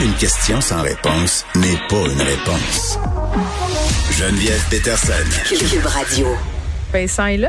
Une question sans réponse n'est pas une réponse. Geneviève Peterson. Cube Radio. Vincent est là?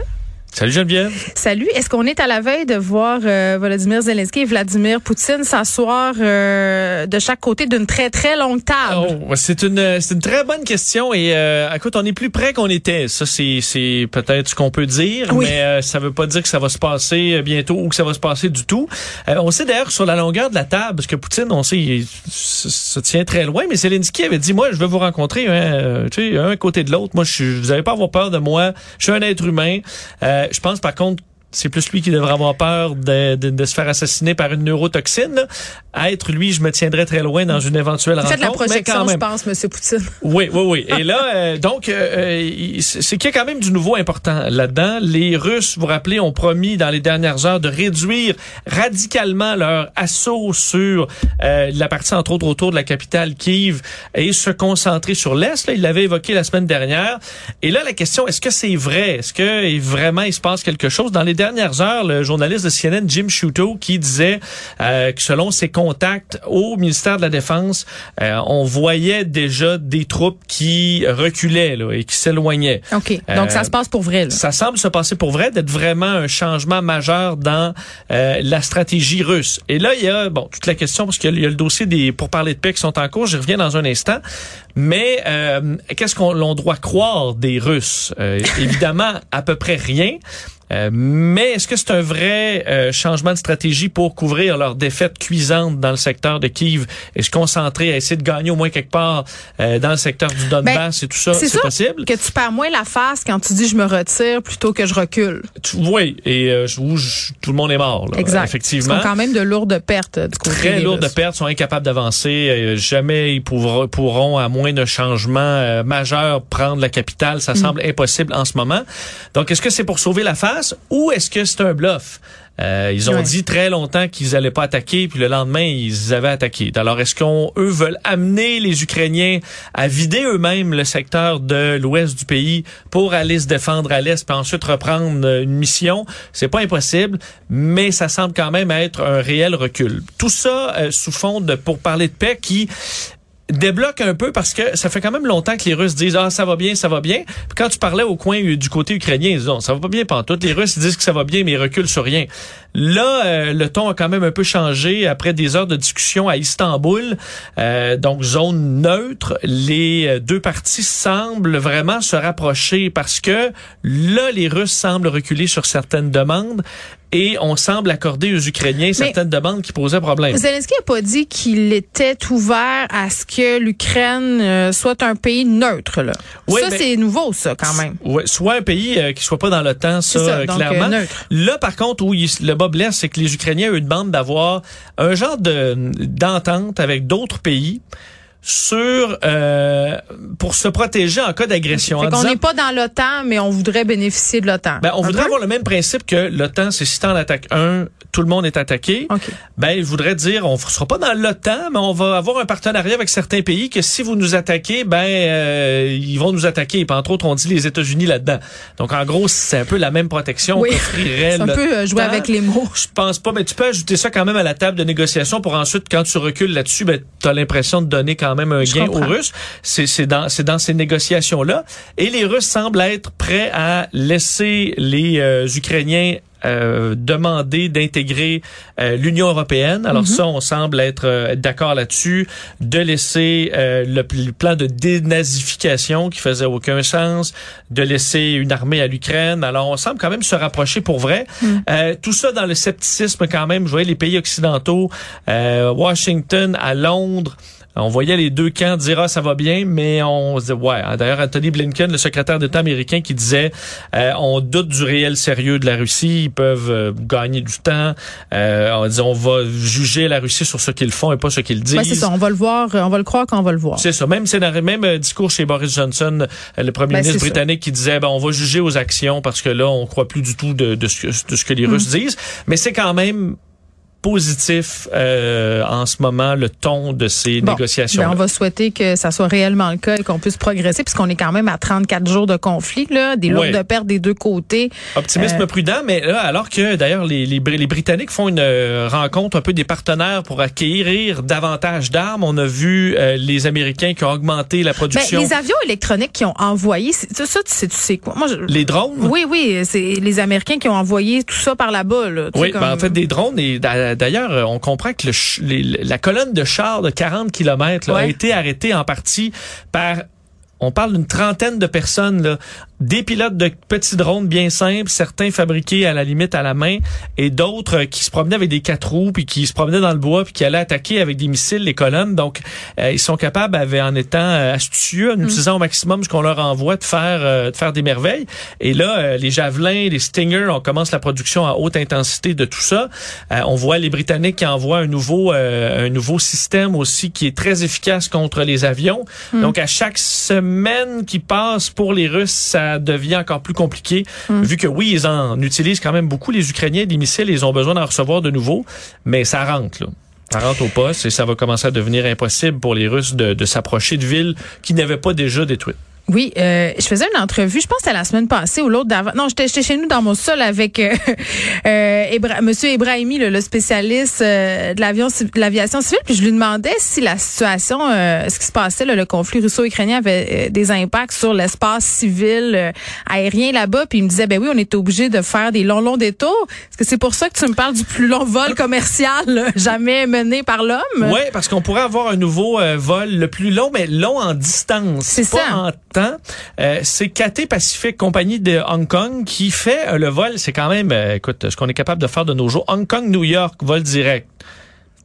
Salut Geneviève. Salut. Est-ce qu'on est à la veille de voir euh, Volodymyr Zelensky et Vladimir Poutine s'asseoir euh, de chaque côté d'une très très longue table? Oh, c'est une c'est une très bonne question et euh, écoute, on est plus près qu'on était. Ça c'est c'est peut-être ce qu'on peut dire, Oui. mais euh, ça veut pas dire que ça va se passer euh, bientôt ou que ça va se passer du tout. Euh, on sait d'ailleurs sur la longueur de la table parce que Poutine, on sait, il se, tient très loin, mais Zelensky avait dit moi je veux vous rencontrer hein, tu sais un côté de l'autre. Moi je suis vous avez pas à avoir peur de moi. Je suis un être humain. Euh, je pense par contre c'est plus lui qui devrait avoir peur de, de, de se faire assassiner par une neurotoxine. là. À être lui, je me tiendrais très loin dans une éventuelle Faites rencontre. la mais quand projection, je pense, Monsieur Poutine. Oui, oui, oui. Et là, euh, donc, euh, euh, il- c'est qu'il y a quand même du nouveau important là-dedans. Les Russes, vous vous rappelez, ont promis dans les dernières heures de réduire radicalement leur assaut sur euh, la partie, entre autres, autour de la capitale Kiev et se concentrer sur l'Est. Là, Ils l'avaient évoqué la semaine dernière. Et là, la question, est-ce que c'est vrai? Est-ce que vraiment il se passe quelque chose? Dans les dernières heures, le journaliste de CNN, Jim Shuto, qui disait euh, que selon ses contacts au ministère de la Défense, euh, on voyait déjà des troupes qui reculaient là, et qui s'éloignaient. OK. Donc, Euh, ça se passe pour vrai, là. Ça semble se passer pour vrai, d'être vraiment un changement majeur dans euh, la stratégie russe. Et là, il y a bon toute la question parce qu'il y a le dossier des pour parler de paix qui sont en cours. J'y reviens dans un instant. Mais euh, qu'est-ce qu'on l'on doit croire des Russes? Euh, Évidemment, à peu près rien. Euh, mais est-ce que c'est un vrai euh, changement de stratégie pour couvrir leur défaite cuisante dans le secteur de Kiev et se concentrer à essayer de gagner au moins quelque part euh, dans le secteur du Donbass et tout ça? Ben, c'est possible? que tu perds moins la face quand tu dis je me retire plutôt que je recule. Tu- Oui, et euh, où je- tout le monde est mort. Là, Exact. Effectivement. Ils ont quand même de lourdes pertes du côté Très des lourdes Russes. pertes, sont incapables d'avancer. Euh, jamais ils pourront, pourront, à moins de changements euh, majeurs, prendre la capitale. Mm. Ça semble impossible en ce moment. Donc, est-ce que c'est pour sauver la face? Ou est-ce que c'est un bluff? Euh, ils ont Ouais. dit très longtemps qu'ils allaient pas attaquer, puis le lendemain, ils avaient attaqué. Alors, est-ce qu'on eux veulent amener les Ukrainiens à vider eux-mêmes le secteur de l'ouest du pays pour aller se défendre à l'est, puis ensuite reprendre euh, une mission? C'est pas impossible, mais ça semble quand même être un réel recul. Tout ça euh, sous fond de pour parler de paix qui débloque un peu parce que ça fait quand même longtemps que les Russes disent ah ça va bien ça va bien. Puis quand tu parlais au coin euh, du côté ukrainien ils disent non ça va pas bien pantoute. Les Russes disent que ça va bien mais ils reculent sur rien. Là euh, le ton a quand même un peu changé après des heures de discussion à Istanbul. Euh, donc zone neutre. Les euh, deux parties semblent vraiment se rapprocher parce que là les Russes semblent reculer sur certaines demandes et on semble accorder aux Ukrainiens certaines demandes qui posaient problème Zelensky n'a pas dit qu'il était ouvert à ce que l'Ukraine euh, soit un pays neutre. Là. Oui, ça, c'est nouveau, ça, quand même. Ouais, soit un pays euh, qui soit pas dans l'OTAN, ça, ça, euh, donc, clairement. euh. Là, par contre, où il- le bas blesse, c'est que les Ukrainiens eux demandent d'avoir un genre de d'entente avec d'autres pays sur euh, pour se protéger en cas d'agression. Disant- n'est pas dans l'OTAN, mais on voudrait bénéficier de l'OTAN. ben, on voudrait peu? avoir le même principe que l'OTAN, c'est si t'en attaques un, tout le monde est attaqué. OK. Ben, il voudrait dire, on ne sera pas dans l'OTAN, mais on va avoir un partenariat avec certains pays que si vous nous attaquez, ben, euh, ils vont nous attaquer. Puis, entre autres, on dit les États-Unis là-dedans. Donc, en gros, c'est un peu la même protection Oui. qu'offrirait C'est un l'OTAN. peu euh, jouer avec les mots. Je pense pas, mais tu peux ajouter ça quand même à la table de négociation pour ensuite, quand tu recules là-dessus, ben, tu as l'impression de donner quand même un gain aux. Russes. C'est c'est dans, c'est dans ces négociations-là. Et les Russes semblent être prêts à laisser les euh, Ukrainiens euh, demander d'intégrer euh, l'Union européenne. Alors ça, on semble être euh, d'accord là-dessus, de laisser euh, le, le plan de dénazification qui faisait aucun sens, de laisser une armée à l'Ukraine. Alors on semble quand même se rapprocher pour vrai. Euh, tout ça dans le scepticisme quand même. Je voyais les pays occidentaux, euh, Washington, à Londres On voyait les deux camps dire ah ça va bien, mais on se disait ouais. D'ailleurs Anthony Blinken, le secrétaire d'État américain, qui disait euh, on doute du réel sérieux de la Russie, ils peuvent euh, gagner du temps. Euh, on dit on va juger la Russie sur ce qu'ils font et pas ce qu'ils disent. Ouais, c'est ça, on va le voir, euh, on va le croire quand on va le voir. C'est ça. Même scénario, même euh, discours chez Boris Johnson, euh, le premier Ben, ministre ça. britannique, qui disait, ben, on va juger aux actions parce que là, on croit plus du tout de, de ce, que, de ce que les Mm. Russes disent. Mais c'est quand même positif euh, en ce moment le ton de ces Bon, négociations. ben, on va souhaiter que ça soit réellement le cas et qu'on puisse progresser puisqu'on est quand même à 34 jours de conflit, là, des lourdes Ouais. pertes des deux côtés. Optimisme Euh, prudent, mais là, alors que d'ailleurs les, les, Br- les Britanniques font une euh, rencontre un peu des partenaires pour acquérir davantage d'armes, on a vu euh, les Américains qui ont augmenté la Ben, production. les avions électroniques qui ont envoyé, ça, ça, tu sais, tu sais quoi? Moi, je- les drones? oui, oui, c'est les Américains qui ont envoyé tout ça par là-bas. Là, Oui, ben, en fait, des drones. Et d'a- d'ailleurs, euh, on comprend que le les- la colonne de chars de 40 km a Ouais. été arrêtée en partie par... On parle d'une trentaine de personnes, là, des pilotes de petits drones bien simples, certains fabriqués à la limite à la main, et d'autres euh, qui se promenaient avec des quatre roues, puis qui se promenaient dans le bois, puis qui allaient attaquer avec des missiles les colonnes. Donc, euh, ils sont capables, avec, en étant euh, astucieux, en utilisant au maximum ce qu'on leur envoie, de faire euh, de faire des merveilles. Et là, euh, les javelins, les Stinger, on commence la production à haute intensité de tout ça. On voit les Britanniques qui envoient un nouveau un nouveau système aussi qui est très efficace contre les avions. Donc à chaque semaine qui passe pour les Russes, ça devient encore plus compliqué vu que oui, ils en utilisent quand même beaucoup les Ukrainiens des missiles, ils ont besoin d'en recevoir de nouveaux, mais ça rentre là. Ça rentre au poste et ça va commencer à devenir impossible pour les Russes de, de s'approcher de villes qui n'avaient pas déjà détruites. Oui, euh, je faisais une entrevue, je pense c'était la semaine passée ou l'autre d'avant. Non, j'étais chez nous dans mon sol avec euh, euh, Monsieur Ibrahimi, le, le spécialiste euh, de l'avion, ci- de l'aviation civile, puis je lui demandais si la situation, euh, ce qui se passait, là, le conflit russo-ukrainien avait euh, des impacts sur l'espace civil euh, aérien là-bas, puis il me disait, ben oui, on était obligé de faire des longs, longs détours. Est-ce que c'est pour ça que tu me parles du plus long vol commercial là, jamais mené par l'homme? Oui, parce qu'on pourrait avoir un nouveau vol le plus long, mais long en distance. C'est ça. en temps. Euh, c'est Cathay Pacific, compagnie de Hong Kong, qui fait euh, le vol. C'est quand même, euh, écoute, ce qu'on est capable de faire de nos jours. Hong Kong-New York, vol direct.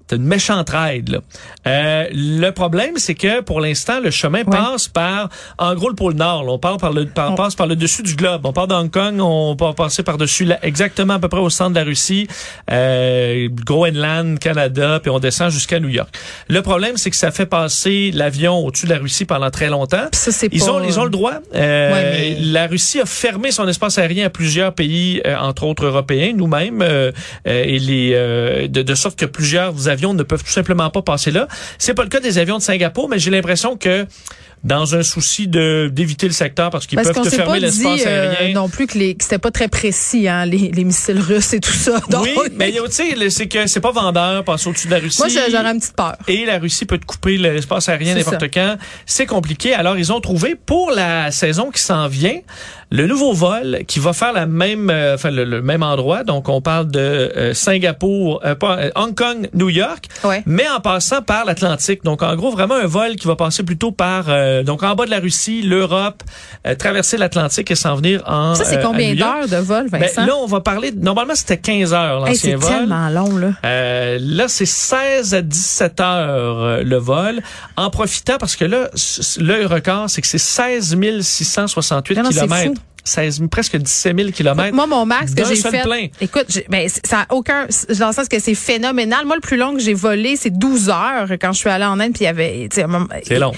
C'est une méchante ride. Là. Euh, le problème, c'est que pour l'instant, le chemin passe par, en gros, le pôle Nord. là. On part par le, par- On- passe par le dessus du globe. On part de Hong Kong, on va passer par dessus, exactement à peu près au centre de la Russie, euh, Groenland, Canada, puis on descend jusqu'à New York. Le problème, c'est que ça fait passer l'avion au-dessus de la Russie pendant très longtemps. Ça, Ils pas- ont, ils ont le droit. Euh, Ouais, mais- La Russie a fermé son espace aérien à plusieurs pays, euh, entre autres européens, nous-mêmes, euh, euh, et les euh, de, de sorte que plusieurs avions ne peuvent tout simplement pas passer là. C'est pas le cas des avions de Singapour, mais j'ai l'impression que dans un souci de d'éviter le secteur parce qu'ils peuvent te fermer l'espace euh, aérien. non plus que, les, que c'était pas très précis, hein, les, les missiles russes et tout ça. Donc, oui, mais tu sais, c'est que c'est pas vendeur, passer au-dessus de la Russie. moi, j'aurais une petite peur. et la Russie peut te couper l'espace aérien n'importe quand. C'est compliqué. Alors, ils ont trouvé pour la saison qui s'en vient le nouveau vol qui va faire la même, euh, enfin, le, le même endroit. Donc, on parle de euh, Singapour, euh, pas, euh, Hong Kong, New York, Ouais. mais en passant par l'Atlantique. Donc, en gros, vraiment un vol qui va passer plutôt par, euh, donc en bas de la Russie, l'Europe, euh, traverser l'Atlantique et s'en venir en. Ça, c'est euh, combien d'heures de vol, Ben, Vincent? là, on va parler. Normalement, c'était 15 heures Hey, l'ancien c'est vol. tellement long, là. Euh, là, c'est 16 à 17 heures euh, le vol. En profitant, parce que là, le record, c'est que c'est 16 668 Non, non, c'est kilomètres. fou. 16, presque 17 000 kilomètres. Moi, mon max que j'ai fait. plein. Écoute, ben, ça a aucun. Dans le sens que c'est phénoménal. Moi, le plus long que j'ai volé, c'est 12 heures quand je suis allée en Inde, puis il y avait. C'est long.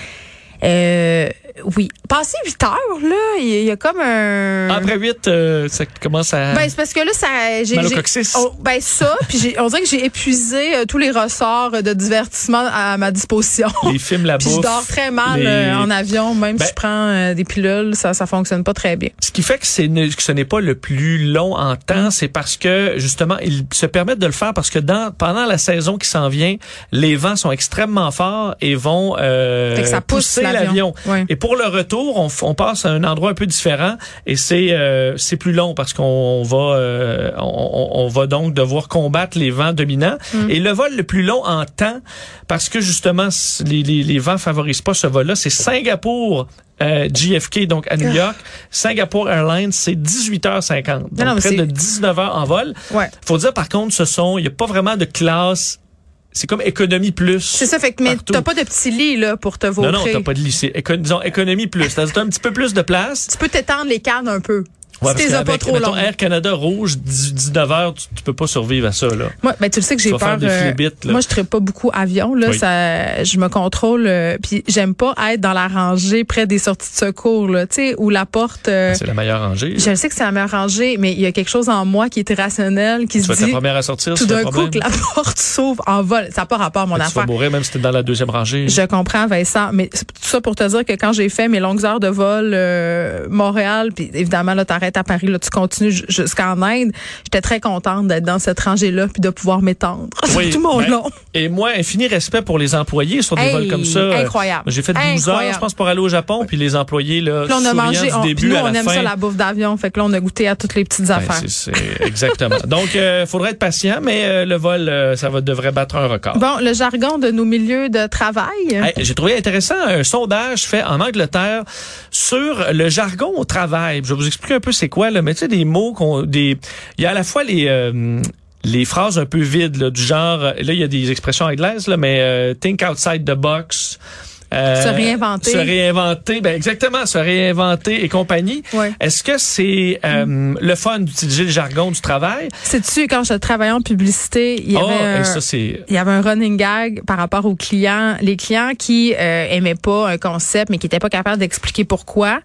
Euh, oui. Passé 8 heures, là, il y, a- comme un. Après 8, euh, ça commence à... Ben, c'est parce que là, ça. j'ai Mal au j'ai- coccyx. oh, ben, ça, puis j'ai- on dirait que j'ai épuisé euh, tous les ressorts de divertissement à ma disposition. les films, la Puis je bouffe. dors très mal les- euh, en avion, même Ben- si je prends euh, des pilules, ça ça fonctionne pas très bien. Ce qui fait que, c'est que ce n'est pas le plus long en Mm. temps, c'est parce que justement, ils se permettent de le faire parce que dans pendant la saison qui s'en vient, les vents sont extrêmement forts et vont euh, ça pousse pousser l'avion. l'avion. Ouais. Et pour le retour, on, on passe à un endroit un peu différent et c'est euh, c'est plus long parce qu'on on va euh, on, on- va donc devoir combattre les vents dominants Mm. et le vol le plus long en temps parce que justement les, les, les vents favorisent pas ce vol-là, c'est Singapour. euh, JFK, donc à New York. Singapour Airlines, c'est 18h50. Donc Ah. non, mais près de 19 heures en vol. Ouais. Faut dire, par contre, ce sont, il n'y a pas vraiment de classe c'est comme économie plus. C'est ça, fait que, mais t'as pas de petit lit, là, pour te Non, vautrer. non, t'as pas de lycée. Éco- disons, économie plus. T'as un petit peu plus de place. Tu peux t'étendre les cannes un peu. Ouais, si parce t'es pas trop mettons, long. Air Canada rouge, 19 heures, tu, tu peux pas survivre à ça, là. Moi, ben, tu le sais que j'ai peur. faire des euh, flibites, là. moi, je traite pas beaucoup avion. Là, Oui. ça, je me contrôle. euh, Puis j'aime pas être dans la rangée près des sorties de secours. Là, tu sais, où la porte. euh, C'est la meilleure rangée. je sais que c'est la meilleure rangée, mais il y a quelque chose en moi qui est irrationnel, qui Tu se vas être la dit première à sortir, tout d'un coup que la porte s'ouvre en vol. Ça n'a pas rapport à mon Fait que Tu vas affaire. mourir même si t'es dans la deuxième rangée. Je comprends, Vincent, mais c'est tout ça pour te dire que quand j'ai fait mes longues heures de vol euh, Montréal, puis évidemment là t'arrêtes à Paris, là tu continues ju- jusqu'en Inde, j'étais très contente d'être dans cette rangée-là puis de pouvoir m'étendre Oui, tout mon ben, long. Et moi, infini respect pour les employés sur des Hey, vols comme ça. Incroyable. J'ai fait 12 heures, je pense, pour aller au Japon, puis les employés, là, on a mangé, du on, début nous à on la aime fin. ça la bouffe d'avion, fait que là on a goûté à toutes les petites Ben, affaires. c'est- exactement. Donc, euh, faudrait être patient, mais euh, le vol, euh, ça va, devrait battre un record. Bon, le jargon de nos milieux de travail. Hey, J'ai trouvé intéressant un sondage fait en Angleterre sur le jargon au travail. Je vais vous expliquer un peu c'est quoi là, mais tu sais des mots qu'on des il y a à la fois les euh, les phrases un peu vides là, du genre là il y a des expressions anglaises là mais euh, think outside the box euh, Se réinventer. se réinventer ben exactement se réinventer et compagnie Ouais. est-ce que c'est euh, le fun d'utiliser le jargon du travail? Sais-tu, quand je travaillais en publicité, il y oh avait un- ça il y avait un running gag par rapport aux clients, les clients qui euh, aimaient pas un concept mais qui étaient pas capables d'expliquer pourquoi.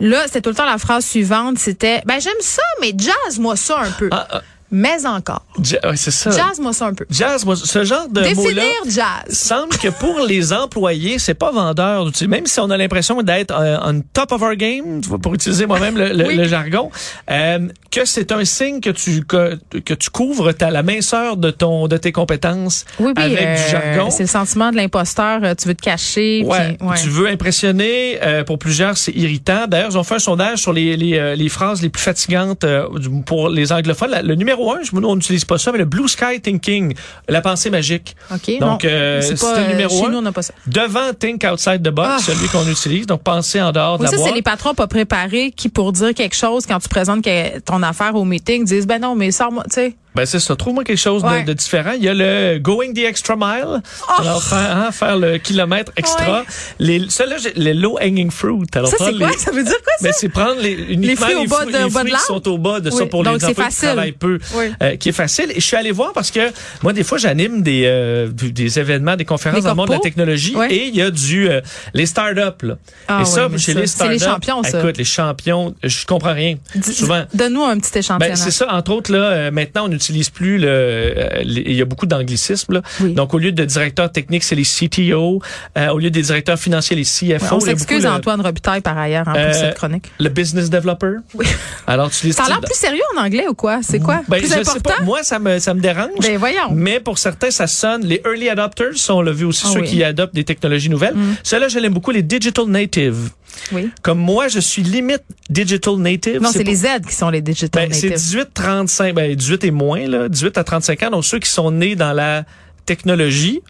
Là, c'était tout le temps la phrase suivante, c'était ben j'aime ça mais jazz-moi ça un peu. ah, ah, Mais encore. ja- ouais, c'est ça Jazz-moi ça un peu. jazz moi, ce genre de Définir jazz. semble que pour les employés, c'est pas vendeur. Même si on a l'impression d'être euh, on top of our game, pour utiliser moi-même le, le- Oui. le jargon, euh, que c'est un signe que tu que, que tu couvres ta la minceur de ton de tes compétences Oui, oui, avec euh, du jargon. c'est le sentiment de l'imposteur, euh, tu veux te cacher. Ouais, puis- ouais. tu veux impressionner. euh, pour plusieurs, c'est irritant. D'ailleurs, ils ont fait un sondage sur les, les, euh, les phrases les plus fatigantes euh, pour les anglophones. Le numéro un, je on n'utilise pas ça, mais le blue sky thinking, la pensée magique. OK. Donc, euh, c'est le numéro chez un. nous, on n'a pas ça. Devant think outside the box, Ah. celui qu'on utilise. Donc, penser en dehors de Oui, la ça, c'est les patrons pas préparés qui, pour dire quelque chose, quand tu présentes ton affaire au meeting, disent, ben non, mais sors-moi, tu sais. Ben c'est ça. Trouve-moi quelque chose de- Ouais. de, différent. Il y a le going the extra mile. Alors faire, hein, faire le kilomètre extra. Ouais. Les ceux-là, j'ai- les low hanging fruit. Alors Ça, c'est prendre quoi? les- Ça veut dire quoi, ça? Mais c'est prendre les, uniquement fruits au bas fruits, de- les au bas de fruits qui sont au bas de ça pour Donc, les employés qui travaillent peu, Oui. euh, qui est facile. Et je suis allé voir parce que moi, des fois, j'anime des, euh, des événements, des conférences dans le monde de la technologie Ouais. et il y a du euh, les startups. Là. Ah et ça, chez ça, les c'est les startups, champions, ça. écoute, les champions, je comprends rien. Dis- Souvent. Donne-nous un petit échantillonnage. Ben, c'est ça, entre autres, là, euh, maintenant, on n'utilise plus le, euh, il y a beaucoup d'anglicismes, là. Oui. Donc, au lieu de directeur technique, c'est les CTO. Euh, au lieu des directeurs financiers, les CFO. On s'excuse, Antoine Robitaille, par ailleurs, hein, pour Euh, cette chronique. Le business developer. Oui. Alors, tu les Ça a l'air plus sérieux en anglais ou quoi? C'est quoi? ben, plus je sais important? pas. Moi, ça me, ça me dérange. Ben, voyons. Mais pour certains, ça sonne. Les early adopters, on l'a vu aussi, Ah ceux oui. Mm. qui adoptent des technologies nouvelles. Ceux-là, je l'aime beaucoup, les digital natives. Oui. Comme moi, je suis limite digital native. Non, c'est pour- les Z qui sont les digital Ben, c'est natives. 18-35, ben, 18 et moins, là, 18 à 35 ans. Donc, ceux qui sont nés dans la technologie,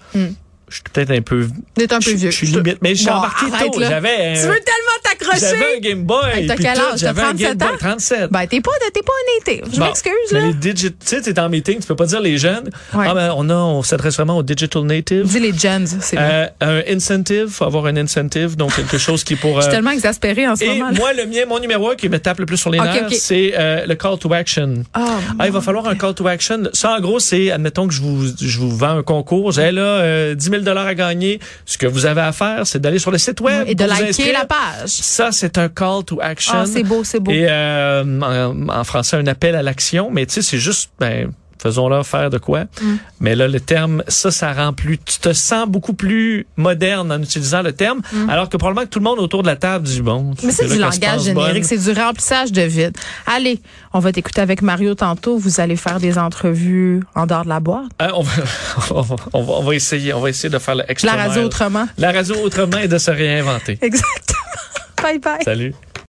je suis peut-être un peu, T'es un peu vieux. je suis limite, mais je suis embarqué tôt. J'avais, Tu veux tellement t'accrocher? j'avais un Game Boy. T'as quel âge? J'avais un 37 Game Boy ans? 37. Ben, t'es pas, t'es pas un native. Je m'excuse, là. les digi- tu sais, t'es en meeting, tu peux pas dire les jeunes. Ah, ben, on a, on s'adresse vraiment aux digital natives. Dis les gens, c'est bien. Euh, un incentive, faut avoir un incentive, donc quelque chose qui pour. Je suis euh, tellement exaspérée en ce et moment. là. moi, le mien, mon numéro qui me tape le plus sur les nerfs, c'est euh, le call to action. Ah, Ah, il va falloir un call to action. Ça, en gros, c'est, admettons que je vous, je vous vends un concours. J'ai là euh, 10 000 à gagner. Ce que vous avez à faire, c'est d'aller sur le site web et de liker inscrire. la page. Ça, c'est un call to action. Ah, c'est beau, c'est beau. Et euh, en, en français, un appel à l'action. Mais tu sais, c'est juste, ben, faisons-leur faire de quoi. Mm. Mais là, le terme, ça, ça rend plus, tu te sens beaucoup plus moderne en utilisant le terme, alors que probablement que tout le monde autour de la table dit bon. Mm. Mais c'est du langage générique, c'est du remplissage de vide. Allez, on va t'écouter avec Mario tantôt. Vous allez faire des entrevues en dehors de la boîte. Hein, on, va, on, va, on, va, on va essayer, on va essayer de faire le La radio autrement. La radio autrement et de se réinventer. Exactement. Bye bye. Salut.